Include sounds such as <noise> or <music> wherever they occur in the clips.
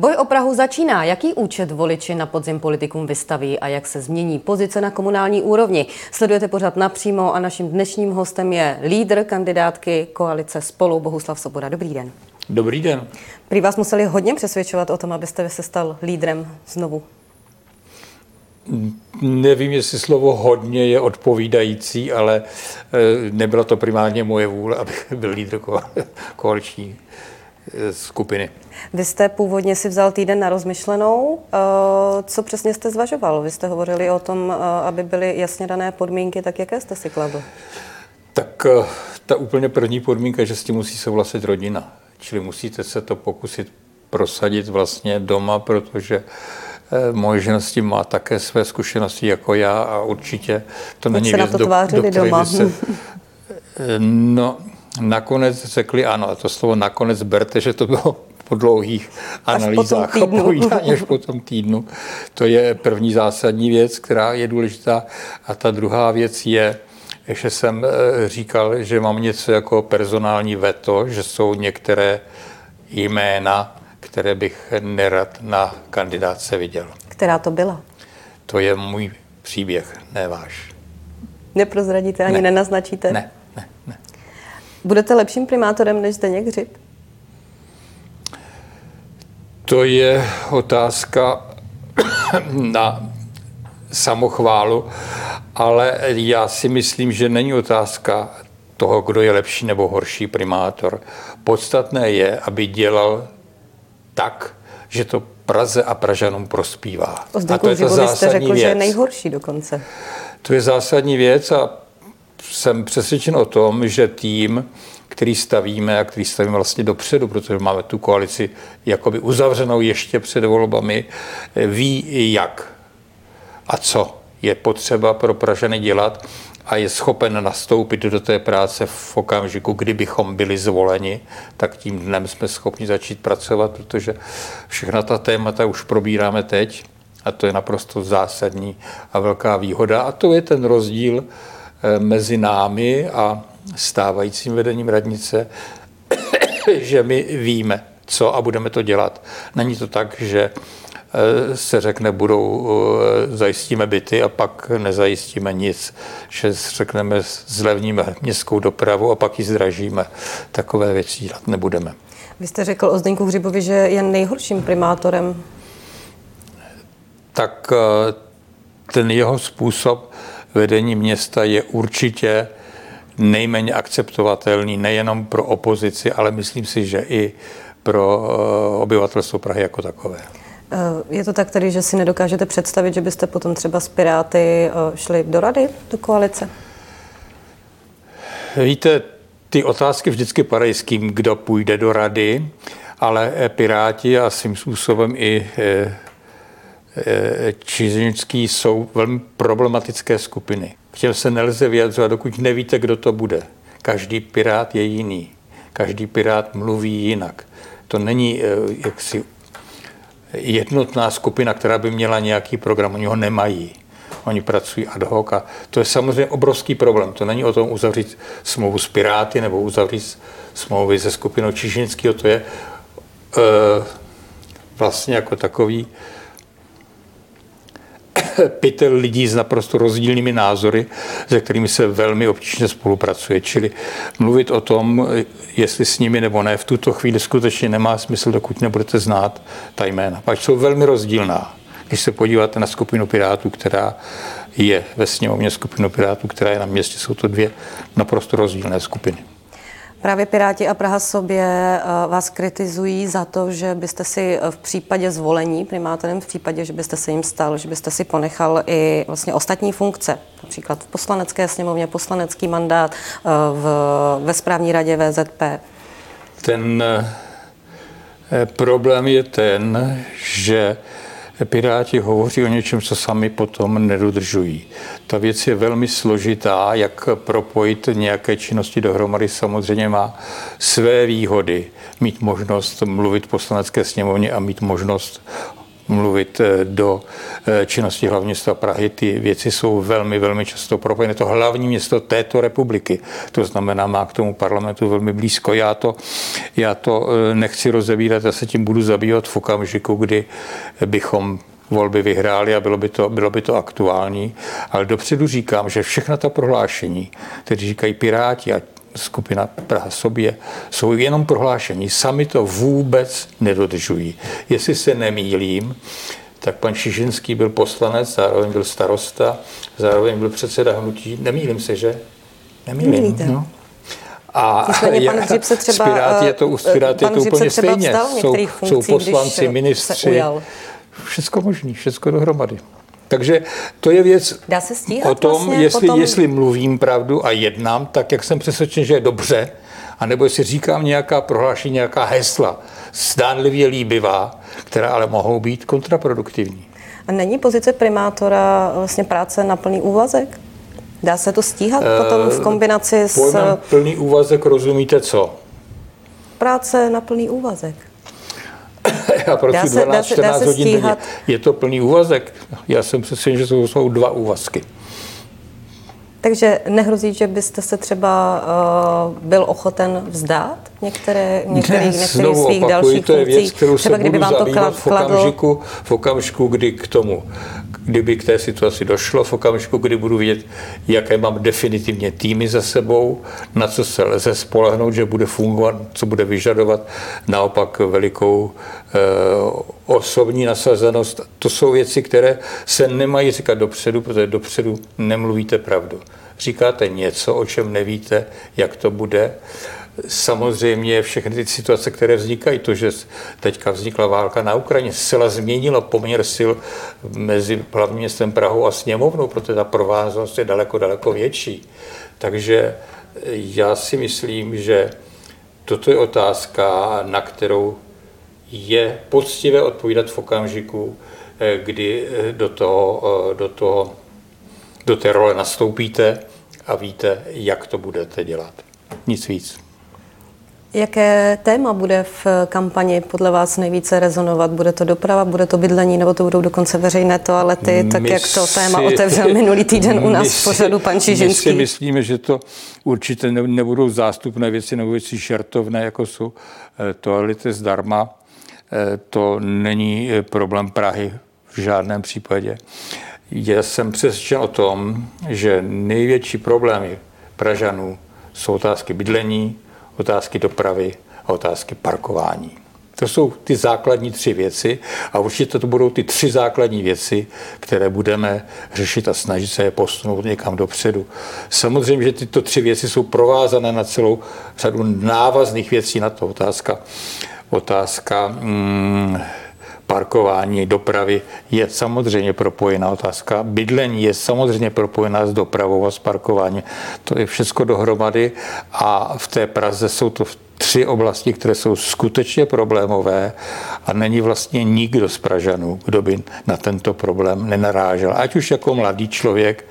Boj o Prahu začíná. Jaký účet voliči na podzim politikům vystaví a jak se změní pozice na komunální úrovni? Sledujete pořád napřímo a naším dnešním hostem je lídr kandidátky koalice Spolu Bohuslav Svoboda. Dobrý den. Dobrý den. Prý vás museli hodně přesvědčovat o tom, abyste se stal lídrem znovu. Nevím, jestli slovo hodně je odpovídající, ale eh, nebyla to primárně moje vůle, abych byl lídr koaliční eh, skupiny. Vy jste původně si vzal týden na rozmyšlenou. Eh, co přesně jste zvažoval? Vy jste hovořili o tom, aby byly jasně dané podmínky, tak jaké jste si kladl? Tak ta úplně první podmínka, že s tím musí souhlasit rodina. Čili musíte se to pokusit prosadit vlastně doma, protože Eh, moje žena s tím má také své zkušenosti jako já a určitě to není věc, do, do doma. Se, eh, no, nakonec řekli ano, a to slovo nakonec berte, že to bylo po dlouhých analýzách a povídání až po tom týdnu. To je první zásadní věc, která je důležitá. A ta druhá věc je, že jsem eh, říkal, že mám něco jako personální veto, že jsou některé jména, které bych nerad na kandidáce viděl. Která to byla? To je můj příběh, ne váš. Neprozradíte ani ne. nenaznačíte? Ne, ne, ne. Budete lepším primátorem než Zdeněk Hřib? To je otázka <coughs> na samochválu, ale já si myslím, že není otázka toho, kdo je lepší nebo horší primátor. Podstatné je, aby dělal tak, že to Praze a Pražanům prospívá. O a to je to zásadní jste řekl, věc. že je nejhorší dokonce. To je zásadní věc a jsem přesvědčen o tom, že tým, který stavíme a který stavíme vlastně dopředu, protože máme tu koalici jakoby uzavřenou ještě před volbami, ví jak a co je potřeba pro Pražany dělat a je schopen nastoupit do té práce v okamžiku, kdybychom byli zvoleni, tak tím dnem jsme schopni začít pracovat, protože všechna ta témata už probíráme teď a to je naprosto zásadní a velká výhoda. A to je ten rozdíl eh, mezi námi a stávajícím vedením radnice, <coughs> že my víme, co a budeme to dělat. Není to tak, že Eh, se řekne, budou, eh, zajistíme byty a pak nezajistíme nic, že řekneme, zlevníme městskou dopravu a pak ji zdražíme. Takové věci dělat nebudeme. Vy jste řekl o Zdeňku Hřibovi, že je nejhorším primátorem. Tak eh, ten jeho způsob vedení města je určitě nejméně akceptovatelný nejenom pro opozici, ale myslím si, že i pro obyvatelstvo Prahy jako takové. Je to tak tedy, že si nedokážete představit, že byste potom třeba s Piráty eh, šli do rady, do koalice? Víte, ty otázky vždycky padají s kým, kdo půjde do rady, ale eh, Piráti a svým způsobem i eh, Čižnický jsou velmi problematické skupiny. K těm se nelze vyjadřovat, dokud nevíte, kdo to bude. Každý pirát je jiný. Každý pirát mluví jinak. To není jaksi jednotná skupina, která by měla nějaký program. Oni ho nemají. Oni pracují ad hoc a to je samozřejmě obrovský problém. To není o tom uzavřít smlouvu s Piráty nebo uzavřít smlouvy se skupinou Čižinského. To je e, vlastně jako takový <laughs> pytel lidí s naprosto rozdílnými názory, se kterými se velmi obtížně spolupracuje. Čili mluvit o tom, jestli s nimi nebo ne, v tuto chvíli skutečně nemá smysl, dokud nebudete znát ta jména. Pak jsou velmi rozdílná. Když se podíváte na skupinu Pirátů, která je ve sněmovně skupinu Pirátů, která je na městě, jsou to dvě naprosto rozdílné skupiny. Právě Piráti a Praha sobě eh, vás kritizují za to, že byste si eh, v případě zvolení primátorem, v případě, že byste se jim stal, že byste si ponechal i vlastně ostatní funkce, například v poslanecké sněmovně, poslanecký mandát, eh, v, ve správní radě VZP. Ten problém je ten, že Piráti hovoří o něčem, co sami potom nedodržují. Ta věc je velmi složitá, jak propojit nějaké činnosti dohromady samozřejmě má své výhody. Mít možnost mluvit v poslanecké sněmovně a mít možnost mluvit eh, do eh, činnosti hlavního města Prahy. Ty věci jsou velmi, velmi často propojené. To hlavní město této republiky. To znamená, má k tomu parlamentu velmi blízko. Já to, já to eh, nechci rozebírat, já se tím budu zabývat v okamžiku, kdy bychom volby vyhráli a bylo by, to, bylo by to aktuální. Ale dopředu říkám, že všechna ta prohlášení, které říkají Piráti a skupina Praha sobě, jsou jenom prohlášení. Sami to vůbec nedodržují. Jestli se nemýlím, tak pan Šižinský byl poslanec, zároveň byl starosta, zároveň byl předseda hnutí. Nemýlím se, že? Nemýlím. No. A Nicméně pan Hřib se třeba, Pirát je to, Pirát je to úplně stejně. Jsou, funkcí, jsou poslanci, ministři, všechno možný, všechno dohromady. Takže to je věc Dá se stíhat o tom, vlastně jestli, potom... jestli mluvím pravdu a jednám, tak jak jsem přesvědčen, že je dobře, anebo jestli říkám nějaká prohlášení, nějaká hesla, zdánlivě líbivá, která ale mohou být kontraproduktivní. A není pozice primátora vlastně práce na plný úvazek? Dá se to stíhat uh, potom v kombinaci s... Pojmem plný úvazek rozumíte co? Práce na plný úvazek. Já pracuji 12-14 hodin denně. Je to plný úvazek? Já jsem přesvědčen, že to jsou dva úvazky. Takže nehrozí, že byste se třeba uh, byl ochoten vzdát některé, některých, ne, některých svých opakuji, dalších to je věc, kterou třeba se kdyby budu vám to kladl... v okamžiku, v okamžiku, kdy k tomu, kdyby k té situaci došlo, v okamžiku, kdy budu vidět, jaké mám definitivně týmy za sebou, na co se lze spolehnout, že bude fungovat, co bude vyžadovat, naopak velikou e, osobní nasazenost. To jsou věci, které se nemají říkat dopředu, protože dopředu nemluvíte pravdu. Říkáte něco, o čem nevíte, jak to bude. Samozřejmě všechny ty situace, které vznikají, to, že teďka vznikla válka na Ukrajině, zcela změnilo poměr sil mezi hlavním městem Prahou a sněmovnou, protože ta prováznost je daleko, daleko větší. Takže já si myslím, že toto je otázka, na kterou je poctivé odpovídat v okamžiku, kdy do toho, do toho do té role nastoupíte a víte, jak to budete dělat. Nic víc. Jaké téma bude v kampani podle vás nejvíce rezonovat? Bude to doprava, bude to bydlení, nebo to budou dokonce veřejné toalety, tak my jak to téma si, otevřel minulý týden u nás v pořadu pan Čižinský? My si myslíme, že to určitě nebudou zástupné věci nebo věci šertovné, jako jsou eh, toalety zdarma. Eh, to není eh, problém Prahy v žádném případě. Já jsem přesvědčen o tom, že největší problémy Pražanů jsou otázky bydlení, otázky dopravy a otázky parkování. To jsou ty základní tři věci a určitě to budou ty tři základní věci, které budeme řešit a snažit se je posunout někam dopředu. Samozřejmě, že tyto tři věci jsou provázané na celou řadu návazných věcí na to. Otázka, otázka hmm, parkování, dopravy je samozřejmě propojená otázka. Bydlení je samozřejmě propojená s dopravou a s parkováním. To je všechno dohromady a v té Praze jsou to tři oblasti, které jsou skutečně problémové a není vlastně nikdo z Pražanů, kdo by na tento problém nenarážel. Ať už jako mladý člověk,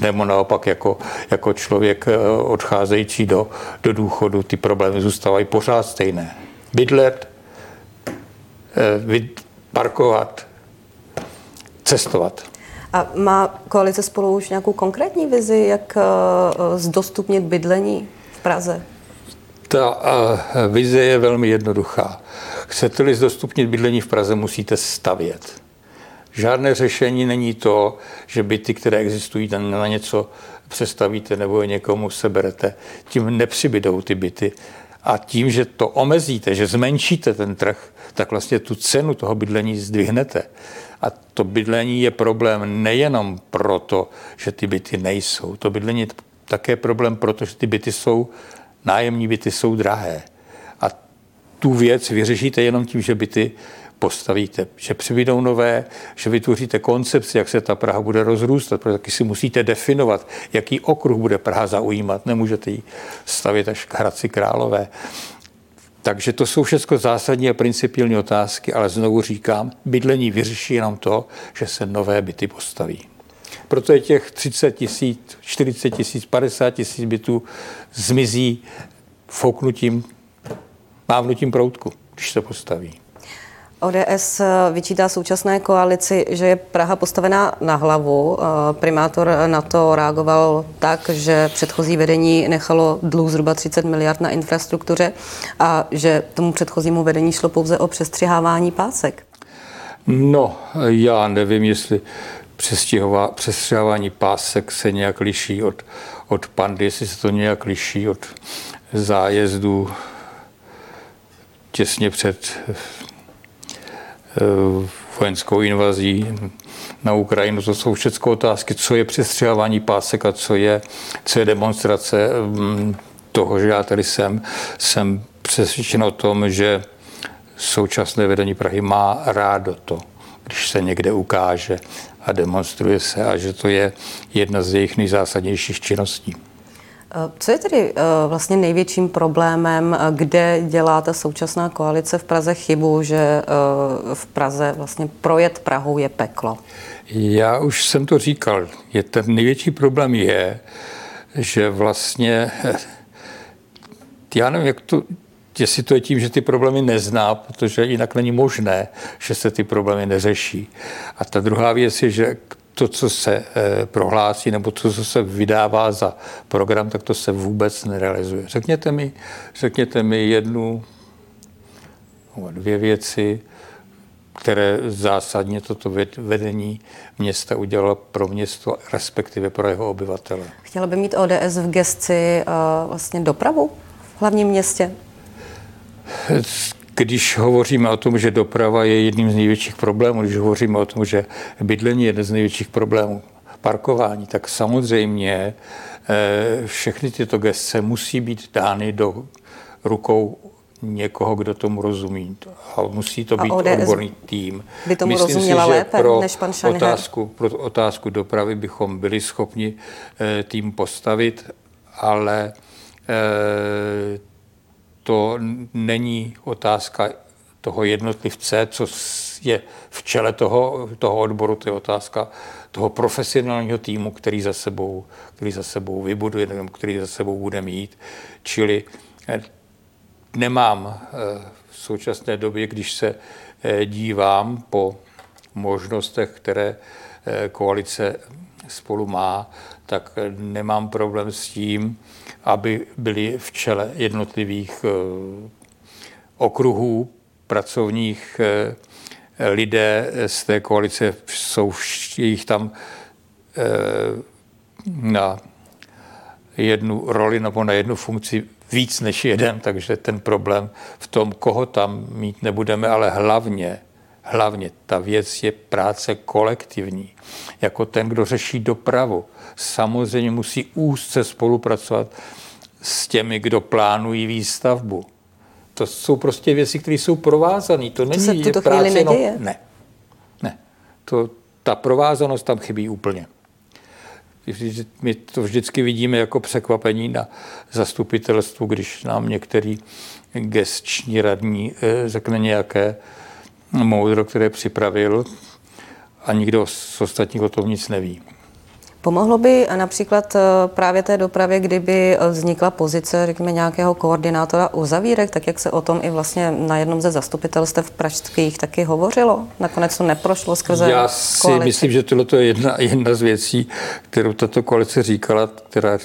nebo naopak jako, jako člověk eh, odcházející do, do důchodu, ty problémy zůstávají pořád stejné. Bydlet, eh, parkovat, cestovat. A má koalice spolu už nějakou konkrétní vizi, jak uh, zdostupnit bydlení v Praze? Ta uh, vize je velmi jednoduchá. Chcete-li zdostupnit bydlení v Praze, musíte stavět. Žádné řešení není to, že byty, které existují, na něco přestavíte nebo je někomu seberete. Tím nepřibydou ty byty. A tím, že to omezíte, že zmenšíte ten trh, tak vlastně tu cenu toho bydlení zdvihnete. A to bydlení je problém nejenom proto, že ty byty nejsou. To bydlení je také problém proto, že ty byty jsou, nájemní byty jsou drahé. A tu věc vyřešíte jenom tím, že byty postavíte, že přibydou nové, že vytvoříte koncepci, jak se ta Praha bude rozrůstat, protože taky si musíte definovat, jaký okruh bude Praha zaujímat. Nemůžete ji stavět až k Hradci Králové. Takže to jsou všechno zásadní a principiální otázky, ale znovu říkám, bydlení vyřeší jenom to, že se nové byty postaví. Proto je těch 30 tisíc, 40 tisíc, 50 tisíc bytů zmizí fouknutím, mávnutím proutku, když se postaví. ODS vyčítá současné koalici, že je Praha postavená na hlavu. Primátor na to reagoval tak, že předchozí vedení nechalo dluh zhruba 30 miliard na infrastruktuře a že tomu předchozímu vedení šlo pouze o přestřihávání pásek. No, já nevím, jestli přestřihávání pásek se nějak liší od, od pandy, jestli se to nějak liší od zájezdu těsně před Eh, vojenskou invazí na Ukrajinu. To jsou všechno otázky, co je přestřelování pásek a co je, co je demonstrace mm, toho, že já tady jsem, jsem přesvědčen o tom, že současné vedení Prahy má rádo to, když se někde ukáže a demonstruje se a že to je jedna z jejich nejzásadnějších činností. Co je tedy eh, vlastně největším problémem, eh, kde dělá ta současná koalice v Praze chybu, že eh, v Praze vlastně projet Prahou je peklo? Já už jsem to říkal. Je ten největší problém je, že vlastně já nevím, jak to, jestli to je tím, že ty problémy nezná, protože jinak není možné, že se ty problémy neřeší. A ta druhá věc je, že to, co se eh, prohlásí, nebo to, co se vydává za program, tak to se vůbec nerealizuje. Řekněte mi, řekněte mi jednu, dvě věci, které zásadně toto vedení města udělalo pro město, respektive pro jeho obyvatele. Chtěla by mít ODS v gesci uh, vlastně dopravu v hlavním městě? Když hovoříme o tom, že doprava je jedním z největších problémů, když hovoříme o tom, že bydlení je jeden z největších problémů, parkování, tak samozřejmě eh, všechny tyto gestce musí být dány do rukou někoho, kdo tomu rozumí. A musí to být ODS odborný tým. By tomu Myslím rozuměla si, že lépe pro než pan otázku, pro otázku dopravy bychom byli schopni eh, tým postavit, ale eh, to není otázka toho jednotlivce, co je v čele toho, toho odboru, to je otázka toho profesionálního týmu, který za sebou, který za sebou vybuduje, nebo který za sebou bude mít. Čili eh, nemám eh, v současné době, když se eh, dívám po možnostech, které koalice spolu má, tak nemám problém s tím, aby byli v čele jednotlivých eh, okruhů pracovních eh, lidé z té koalice, jsou jich tam eh, na jednu roli nebo na jednu funkci víc než jeden, takže ten problém v tom, koho tam mít nebudeme, ale hlavně, hlavně ta věc je práce kolektivní. Jako ten, kdo řeší dopravu, samozřejmě musí úzce spolupracovat s těmi, kdo plánují výstavbu. To jsou prostě věci, které jsou provázané. To, to není se v tuto práce, chvíli neděje? No, ne. Ne. To, ta provázanost tam chybí úplně. My to vždycky vidíme jako překvapení na zastupitelstvu, když nám některý gestční radní eh, řekne nějaké moudro, které připravil a nikdo z ostatních o tom nic neví. Pomohlo by například eh, právě té dopravě, kdyby eh, vznikla pozice, řekněme, nějakého koordinátora uzavírek, tak jak se o tom i vlastně na jednom ze zastupitelstev pražských taky hovořilo? Nakonec to neprošlo skrze Já si koalici. myslím, že tohle je jedna, jedna z věcí, kterou tato koalice říkala, která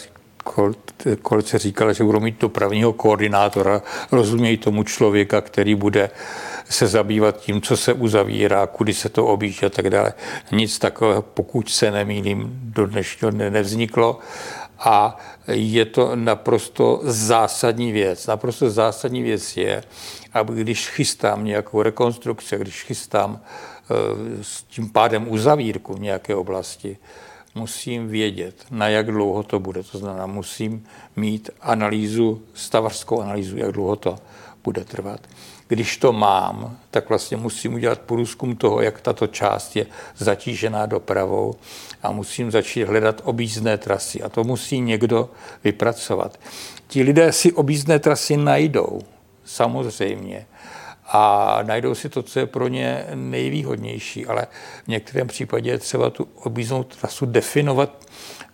koalice říkala, že budou mít dopravního koordinátora, rozumějí tomu člověka, který bude se zabývat tím, co se uzavírá, kudy se to objíždí a tak dále. Nic takového, pokud se nemýlím, do dnešního dne nevzniklo. A je to naprosto zásadní věc. Naprosto zásadní věc je, aby když chystám nějakou rekonstrukci, když chystám eh, s tím pádem uzavírku v nějaké oblasti, musím vědět, na jak dlouho to bude. To znamená, musím mít analýzu, stavařskou analýzu, jak dlouho to bude trvat. Když to mám, tak vlastně musím udělat průzkum toho, jak tato část je zatížená dopravou a musím začít hledat objízdné trasy. A to musí někdo vypracovat. Ti lidé si objízdné trasy najdou, samozřejmě, a najdou si to, co je pro ně nejvýhodnější, ale v některém případě je třeba tu objízdnou trasu definovat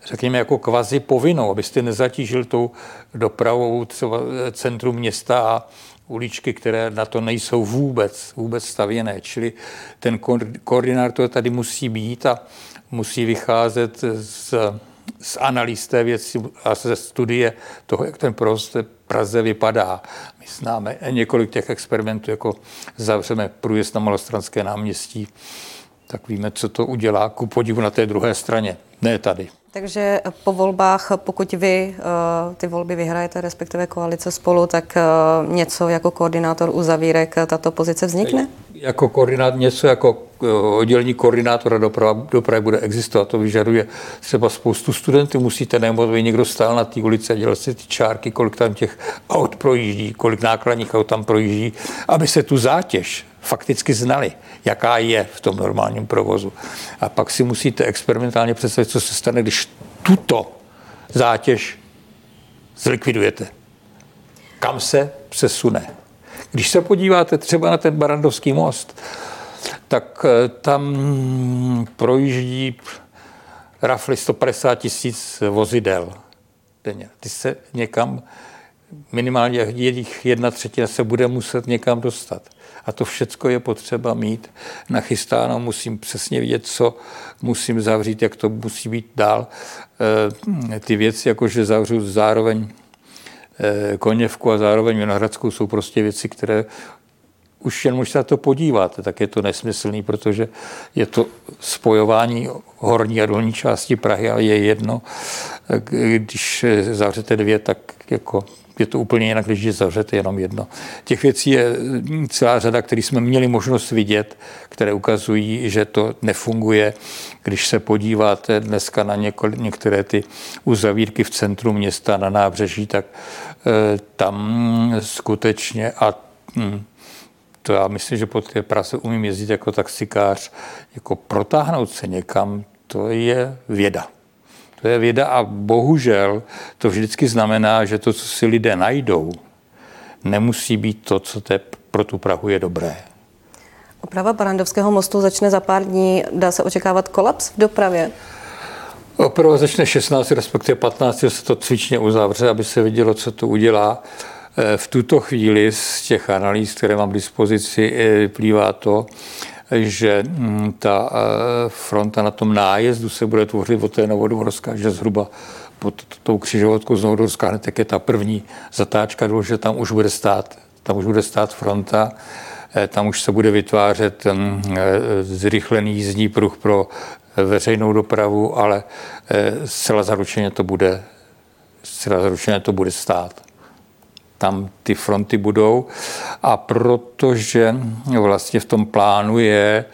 řekněme, jako kvazi povinnou, abyste nezatížil tou dopravou třeba centrum města a uličky, které na to nejsou vůbec, vůbec stavěné. Čili ten koordinátor tady musí být a musí vycházet z, z analýz té věci a ze studie toho, jak ten provoz Praze vypadá. My známe několik těch experimentů, jako zavřeme průjezd na Malostranské náměstí, tak víme, co to udělá ku podivu na té druhé straně, ne tady. Takže po volbách, pokud vy uh, ty volby vyhrajete, respektive koalice spolu, tak uh, něco jako koordinátor uzavírek tato pozice vznikne? Jako koordinátor, něco jako oddělení koordinátora dopravy, dopravy bude existovat. To vyžaduje třeba spoustu studentů. Musíte, nebo aby někdo stál na té ulici a dělal si ty čárky, kolik tam těch aut projíždí, kolik nákladních aut tam projíždí, aby se tu zátěž fakticky znali, jaká je v tom normálním provozu. A pak si musíte experimentálně představit, co se stane, když tuto zátěž zlikvidujete. Kam se přesune? Když se podíváte třeba na ten Barandovský most, tak eh, tam projíždí rafly 150 tisíc vozidel denně. Ty se někam, minimálně jejich jedna třetina se bude muset někam dostat. A to všecko je potřeba mít nachystáno, musím přesně vědět, co musím zavřít, jak to musí být dál. Eh, ty věci, jakože zavřu zároveň eh, Koněvku a zároveň Vinohradskou, jsou prostě věci, které už jen možná to podíváte, tak je to nesmyslný, protože je to spojování horní a dolní části Prahy, ale je jedno. Když zavřete dvě, tak jako je to úplně jinak, když je zavřete jenom jedno. Těch věcí je celá řada, které jsme měli možnost vidět, které ukazují, že to nefunguje. Když se podíváte dneska na několik, některé ty uzavírky v centru města na nábřeží, tak e, tam skutečně a hm, to já myslím, že po té Praze umím jezdit jako taxikář, jako protáhnout se někam, to je věda. To je věda a bohužel to vždycky znamená, že to, co si lidé najdou, nemusí být to, co te, pro tu Prahu je dobré. Oprava Barandovského mostu začne za pár dní. Dá se očekávat kolaps v dopravě? Oprava začne 16, respektive 15, se to cvičně uzavře, aby se vidělo, co to udělá. Eh, v tuto chvíli z těch analýz, které mám k dispozici, eh, vyplývá to, že mm, ta eh, fronta na tom nájezdu se bude tvořit od té Novodvorska, že zhruba pod tou křižovatkou z Novodvorska tak je ta první zatáčka, že tam už bude stát, tam už bude stát fronta, tam už se bude vytvářet mm, zrychlený jízdní pruh pro veřejnou dopravu, ale zcela zaručeně to bude, zcela zaručeně to bude stát tam ty fronty budou. A protože vlastně v tom plánu je,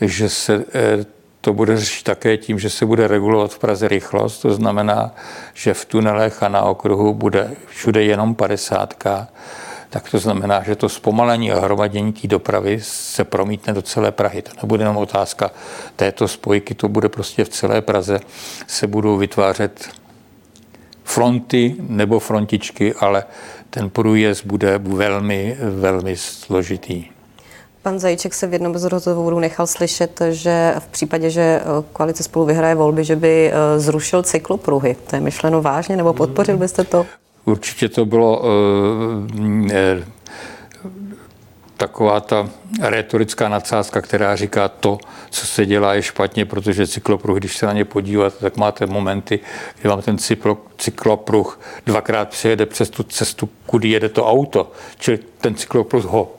že se eh, to bude řešit také tím, že se bude regulovat v Praze rychlost, to znamená, že v tunelech a na okruhu bude všude jenom 50 tak to znamená, že to zpomalení a hromadění té dopravy se promítne do celé Prahy. To nebude jenom otázka této spojky, to bude prostě v celé Praze se budou vytvářet fronty nebo frontičky, ale ten průjezd bude velmi, velmi složitý. Pan Zajíček se v jednom z rozhovorů nechal slyšet, že v případě, že eh, koalice spolu vyhraje volby, že by eh, zrušil cyklopruhy. To je myšleno vážně, nebo podpořil byste to? Určitě to bylo uh, taková ta retorická nadsázka, která říká to, co se dělá, je špatně, protože cyklopruh, když se na ně podíváte, tak máte momenty, kdy vám ten cyklopruh dvakrát přejede přes tu cestu, kudy jede to auto. Čili ten cyklopruh ho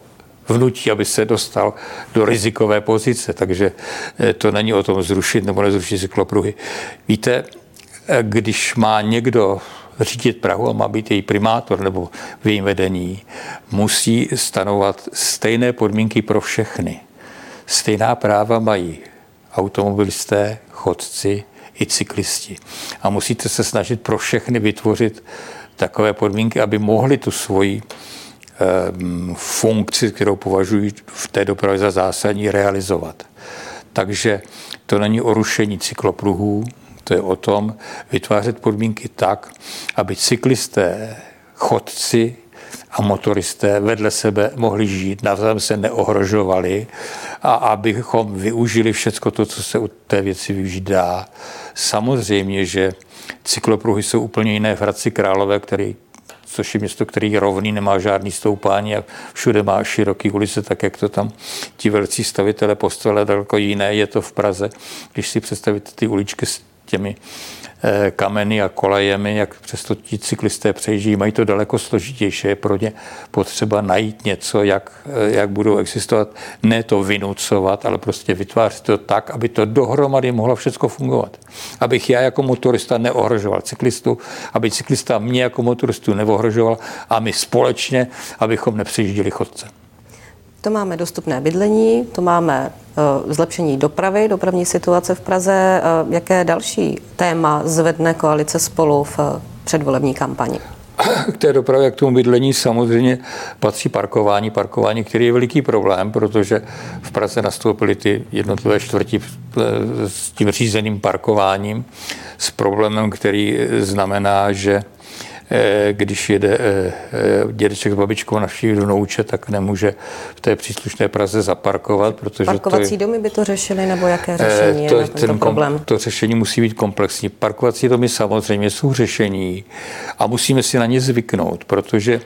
vnutí, aby se dostal do rizikové pozice. Takže eh, to není o tom zrušit nebo nezrušit cyklopruhy. Víte, eh, když má někdo řídit Prahu a má být její primátor nebo v jejím vedení, musí stanovat stejné podmínky pro všechny. Stejná práva mají automobilisté, chodci i cyklisti. A musíte se snažit pro všechny vytvořit takové podmínky, aby mohli tu svoji um, funkci, kterou považují v té dopravě za zásadní, realizovat. Takže to není o rušení cyklopruhů, to je o tom vytvářet podmínky tak, aby cyklisté, chodci a motoristé vedle sebe mohli žít, navzájem se neohrožovali a abychom využili všechno to, co se u té věci využít dá. Samozřejmě, že cyklopruhy jsou úplně jiné v Hradci Králové, který což je město, který je rovný, nemá žádný stoupání a všude má široký ulice, tak jak to tam ti velcí stavitele postavili, daleko jiné je to v Praze. Když si představíte ty uličky s těmi Eh, kameny a kolejemi, jak přesto ti cyklisté přejíždí, mají to daleko složitější. Je pro ně potřeba najít něco, jak, eh, jak budou existovat, ne to vynucovat, ale prostě vytvářet to tak, aby to dohromady mohlo všechno fungovat. Abych já jako motorista neohrožoval cyklistu, aby cyklista mě jako motoristu neohrožoval a my společně, abychom nepřejížděli chodce. To máme dostupné bydlení, to máme uh, zlepšení dopravy, dopravní situace v Praze. Uh, jaké další téma zvedne koalice spolu v uh, předvolební kampani? K té dopravě, k tomu bydlení samozřejmě patří parkování. Parkování, který je veliký problém, protože v Praze nastoupily ty jednotlivé čtvrti s tím řízeným parkováním, s problémem, který znamená, že Eh, když jede eh, eh, dědeček s babičkou navštívit do Nouče, tak nemůže v té příslušné Praze zaparkovat, protože Parkovací to je, domy by to řešily, nebo jaké řešení to, je na tento ten problém? To řešení musí být komplexní. Parkovací domy samozřejmě jsou řešení a musíme si na ně zvyknout, protože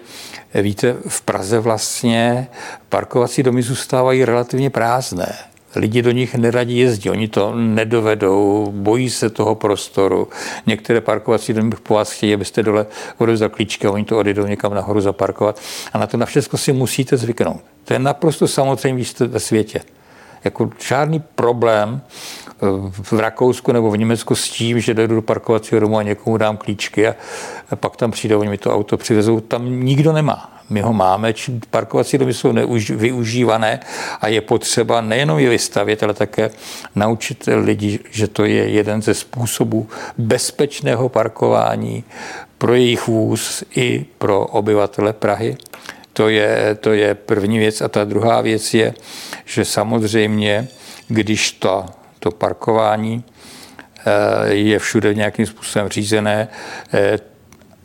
víte, v Praze vlastně parkovací domy zůstávají relativně prázdné. Lidi do nich neradí jezdí, oni to nedovedou, bojí se toho prostoru. Některé parkovací domy po vás chtějí, abyste dole za klíčky oni to odjedou někam nahoru zaparkovat. A na to na všechno si musíte zvyknout. To je naprosto samozřejmě ve světě. Jako žádný problém v Rakousku nebo v Německu s tím, že dojdu do parkovacího domu a někomu dám klíčky a pak tam přijde, oni mi to auto přivezou, tam nikdo nemá. My ho máme, či parkovací domy jsou využívané a je potřeba nejenom je vystavět, ale také naučit lidi, že to je jeden ze způsobů bezpečného parkování pro jejich vůz i pro obyvatele Prahy. To je, to je první věc. A ta druhá věc je, že samozřejmě, když to, to parkování eh, je všude nějakým způsobem řízené eh,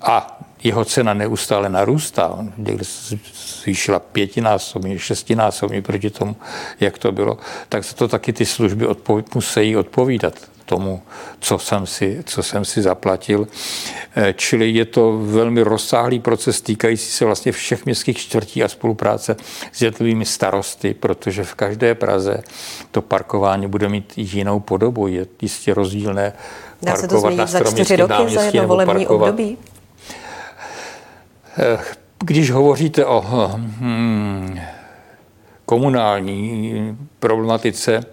a jeho cena neustále narůstá. Někde se zvýšila pětinásobně, šestinásobně proti tomu, jak to bylo, tak se to taky ty služby odpoví, musí odpovídat tomu, co jsem, si, co jsem si zaplatil. Eh, čili je to velmi rozsáhlý proces týkající se vlastně všech městských čtvrtí a spolupráce s jednotlivými starosty, protože v každé Praze to parkování bude mít jinou podobu. Je jistě rozdílné Dá se to změnit za čtyři roky, za jedno volební období? Eh, když hovoříte o hmm, komunální problematice,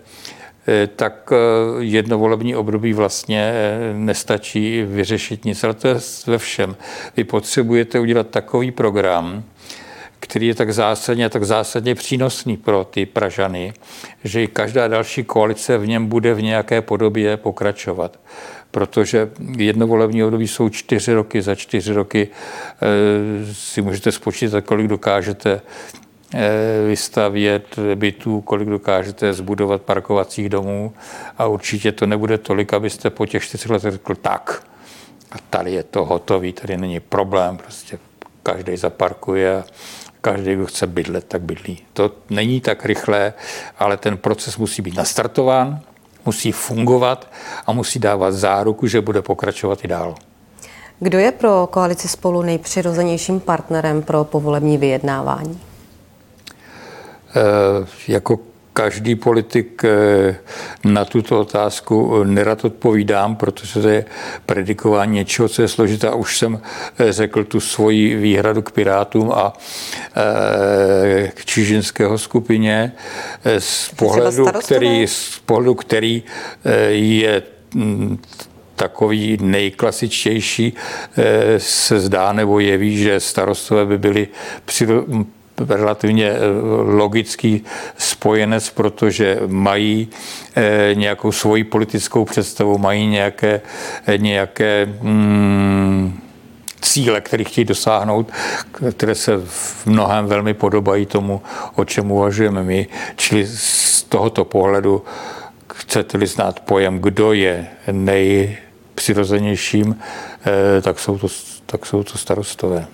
tak eh, jedno volební období vlastně nestačí vyřešit nic, ale to je ve všem. Vy potřebujete udělat takový program, který je tak zásadně tak zásadně přínosný pro ty Pražany, že i každá další koalice v něm bude v nějaké podobě pokračovat protože jedno volební období jsou čtyři roky, za čtyři roky si můžete spočítat, kolik dokážete vystavět bytů, kolik dokážete zbudovat parkovacích domů a určitě to nebude tolik, abyste po těch čtyři letech řekl tak a tady je to hotový, tady není problém, prostě každý zaparkuje a každý, kdo chce bydlet, tak bydlí. To není tak rychlé, ale ten proces musí být nastartován, musí fungovat a musí dávat záruku, že bude pokračovat i dál. Kdo je pro koalici spolu nejpřirozenějším partnerem pro povolební vyjednávání? E, jako každý politik eh, na tuto otázku eh, nerad odpovídám, protože to je predikování něčeho, co je složité. Už jsem eh, řekl tu svoji výhradu k Pirátům a k Čižinského skupině z pohledu, který, z pohledu, který je mm, takový nejklasičtější se zdá nebo jeví, že starostové by byli relativně eh, logický spojenec, protože mají eh, nějakou svoji politickou představu, mají nějaké, eh, nějaké hmm, cíle, které chtějí dosáhnout, které se v mnohem velmi podobají tomu, o čem uvažujeme my. Čili z tohoto pohledu chcete-li znát pojem, kdo je nejpřirozenějším, tak jsou to, tak jsou to starostové.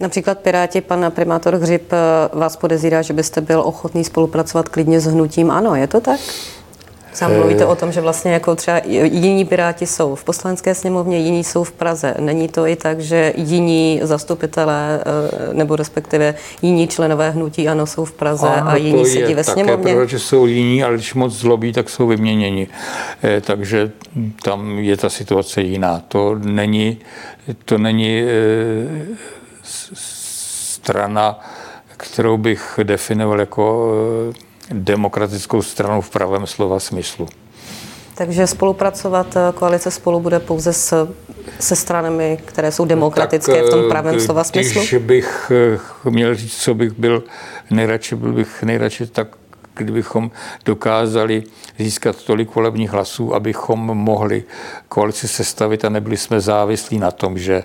Například Piráti, pan primátor Hřib vás podezírá, že byste byl ochotný spolupracovat klidně s hnutím ANO. Je to tak? Sám mluvíte o tom, že vlastně jako třeba jiní piráti jsou v poslanecké sněmovně, jiní jsou v Praze. Není to i tak, že jiní zastupitelé eh, nebo respektive jiní členové hnutí ano jsou v Praze ano, a jiní sedí ve sněmovně? Také, protože jsou jiní, ale když moc zlobí, tak jsou vyměněni. Eh, takže tam je ta situace jiná. To není, to není eh, strana, kterou bych definoval jako demokratickou stranu v pravém slova smyslu. Takže spolupracovat eh, koalice spolu bude pouze s, se stranami, které jsou demokratické tak, v tom eh, pravém slova smyslu? Když bych eh, měl říct, co bych byl nejradši, byl bych nejradši tak kdybychom dokázali získat tolik volebních hlasů, abychom mohli koalici sestavit a nebyli jsme závislí na tom, že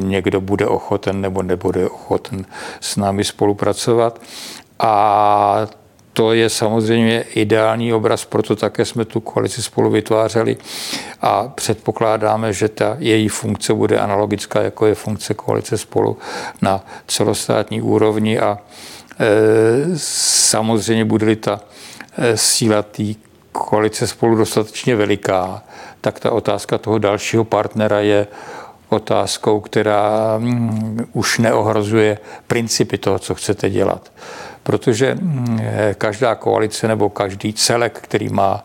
někdo bude ochoten nebo nebude ochoten s námi spolupracovat. A to je samozřejmě ideální obraz, proto také jsme tu koalici spolu vytvářeli a předpokládáme, že ta její funkce bude analogická, jako je funkce koalice spolu na celostátní úrovni a samozřejmě bude-li ta e, síla té koalice spolu dostatečně veliká, tak ta otázka toho dalšího partnera je otázkou, která mm, už neohrozuje principy toho, co chcete dělat protože mm, eh, každá koalice nebo každý celek, který má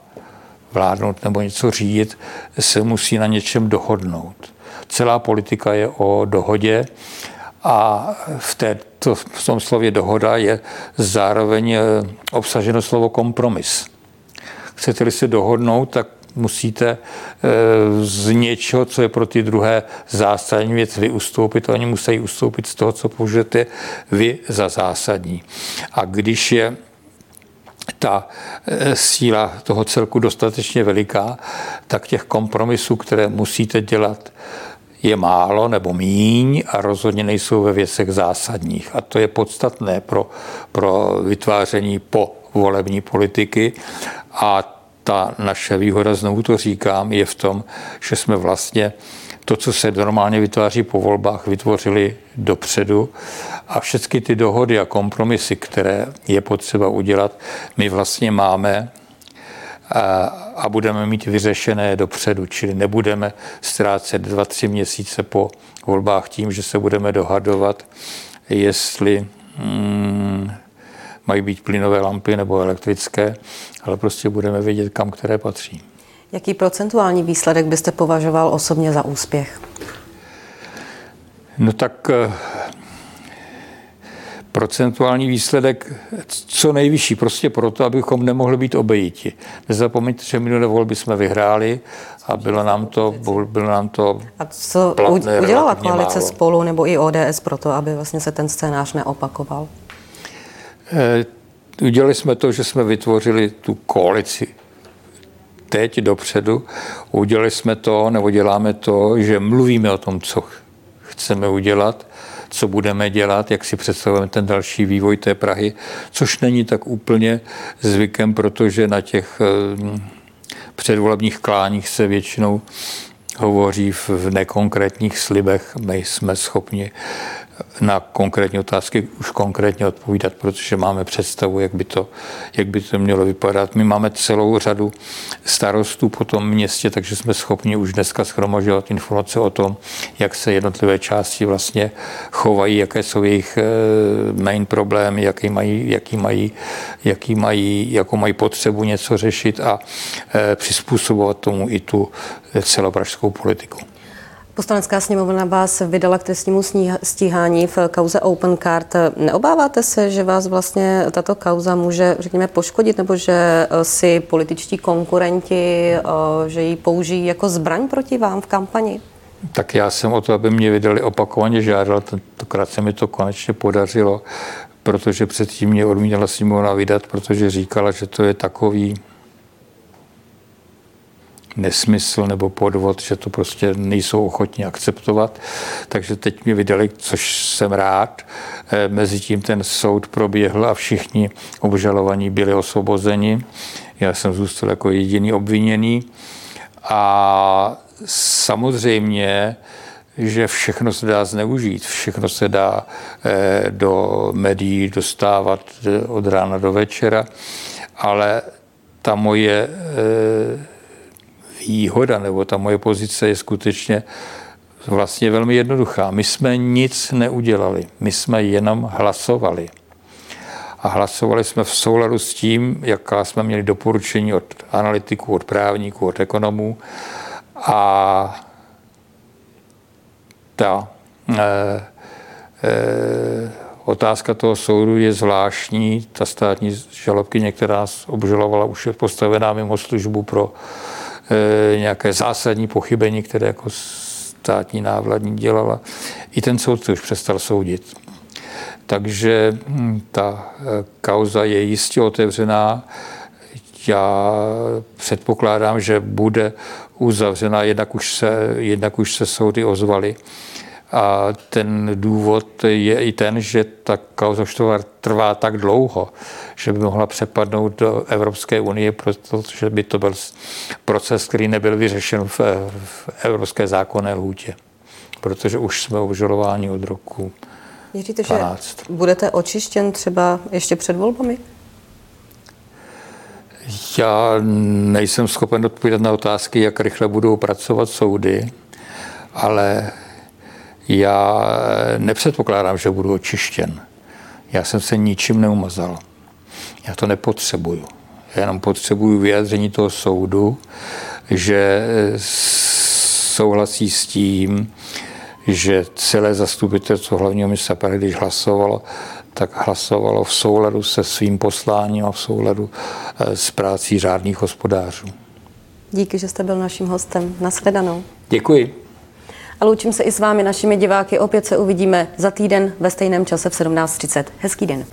vládnout nebo něco řídit, se musí na něčem dohodnout. Celá politika je o dohodě a v, té, to, v tom slově dohoda je zároveň eh, obsaženo slovo kompromis. Chcete-li se dohodnout, tak musíte eh, z něčeho, co je pro ty druhé zásadní věc, vy ustoupit. Oni musí ustoupit z toho, co považujete vy za zásadní. A když je ta eh, síla toho celku dostatečně veliká, tak těch kompromisů, které musíte dělat, je málo nebo míň a rozhodně nejsou ve věcech zásadních. A to je podstatné pro, pro vytváření po volební politiky. A ta naše výhoda, znovu to říkám, je v tom, že jsme vlastně to, co se normálně vytváří po volbách, vytvořili dopředu a všechny ty dohody a kompromisy, které je potřeba udělat, my vlastně máme a, a budeme mít vyřešené dopředu, čili nebudeme ztrácet dva, tři měsíce po volbách tím, že se budeme dohadovat, jestli hmm, mají být plynové lampy nebo elektrické, ale prostě budeme vědět, kam které patří. Jaký procentuální výsledek byste považoval osobně za úspěch? No tak eh, procentuální výsledek co nejvyšší, prostě proto, abychom nemohli být obejiti. Nezapomeňte, že minulé volby jsme vyhráli a bylo nám to, bylo nám to A co platné, udělala koalice málo. spolu nebo i ODS pro to, aby vlastně se ten scénář neopakoval? Eh, udělali jsme to, že jsme vytvořili tu koalici teď dopředu. Udělali jsme to, nebo děláme to, že mluvíme o tom, co chceme udělat, co budeme dělat, jak si představujeme ten další vývoj té Prahy, což není tak úplně zvykem, protože na těch eh, předvolebních kláních se většinou hovoří v nekonkrétních slibech. My jsme schopni na konkrétní otázky už konkrétně odpovídat, protože máme představu, jak by to, jak by to mělo vypadat. My máme celou řadu starostů po tom městě, takže jsme schopni už dneska schromažovat informace o tom, jak se jednotlivé části vlastně chovají, jaké jsou jejich eh, main problémy, jaký mají, jaký mají, jaký mají, jakou mají potřebu něco řešit a eh, přizpůsobovat tomu i tu celopražskou politiku. Poslanecká sněmovna vás vydala k trestnímu stíhání v kauze Open Card. Neobáváte se, že vás vlastně tato kauza může, řekněme, poškodit, nebo že eh, si političtí konkurenti, eh, že ji použijí jako zbraň proti vám v kampani? Tak já jsem o to, aby mě vydali opakovaně žádal, tentokrát se mi to konečně podařilo, protože předtím mě odmítala sněmovna vydat, protože říkala, že to je takový nesmysl nebo podvod, že to prostě nejsou ochotní akceptovat. Takže teď mě vydali, což jsem rád. Eh, Mezitím ten soud proběhl a všichni obžalovaní byli osvobozeni. Já jsem zůstal jako jediný obviněný. A samozřejmě že všechno se dá zneužít, všechno se dá eh, do médií dostávat eh, od rána do večera, ale ta moje výhoda nebo ta moje pozice je skutečně vlastně velmi jednoduchá. My jsme nic neudělali, my jsme jenom hlasovali. A hlasovali jsme v souladu s tím, jaká jsme měli doporučení od analytiků, od právníků, od ekonomů. A ta e, e, otázka toho soudu je zvláštní. Ta státní žalobky některá obžalovala už je postavená mimo službu pro nějaké zásadní pochybení, které jako státní návladní dělala. I ten soud už přestal soudit. Takže hm, ta kauza je jistě otevřená. Já předpokládám, že bude uzavřena, jednak už se, jednak už se soudy ozvaly. A ten důvod je i ten, že ta kauza trvá tak dlouho, že by mohla přepadnout do Evropské unie, protože by to byl proces, který nebyl vyřešen v, v evropské zákonné lhůtě. Protože už jsme obžalováni od roku Věříte, 12. že budete očištěn třeba ještě před volbami? Já nejsem schopen odpovědět na otázky, jak rychle budou pracovat soudy, ale já nepředpokládám, že budu očištěn. Já jsem se ničím neumazal. Já to nepotřebuju. Já jenom potřebuju vyjádření toho soudu, že souhlasí s tím, že celé zastupitelstvo hlavního města Prahy, když hlasovalo, tak hlasovalo v souladu se svým posláním a v souladu eh, s prácí řádných hospodářů. Díky, že jste byl naším hostem. Naschledanou. Děkuji. A loučím se i s vámi, našimi diváky. Opět se uvidíme za týden ve stejném čase v 17.30. Hezký den.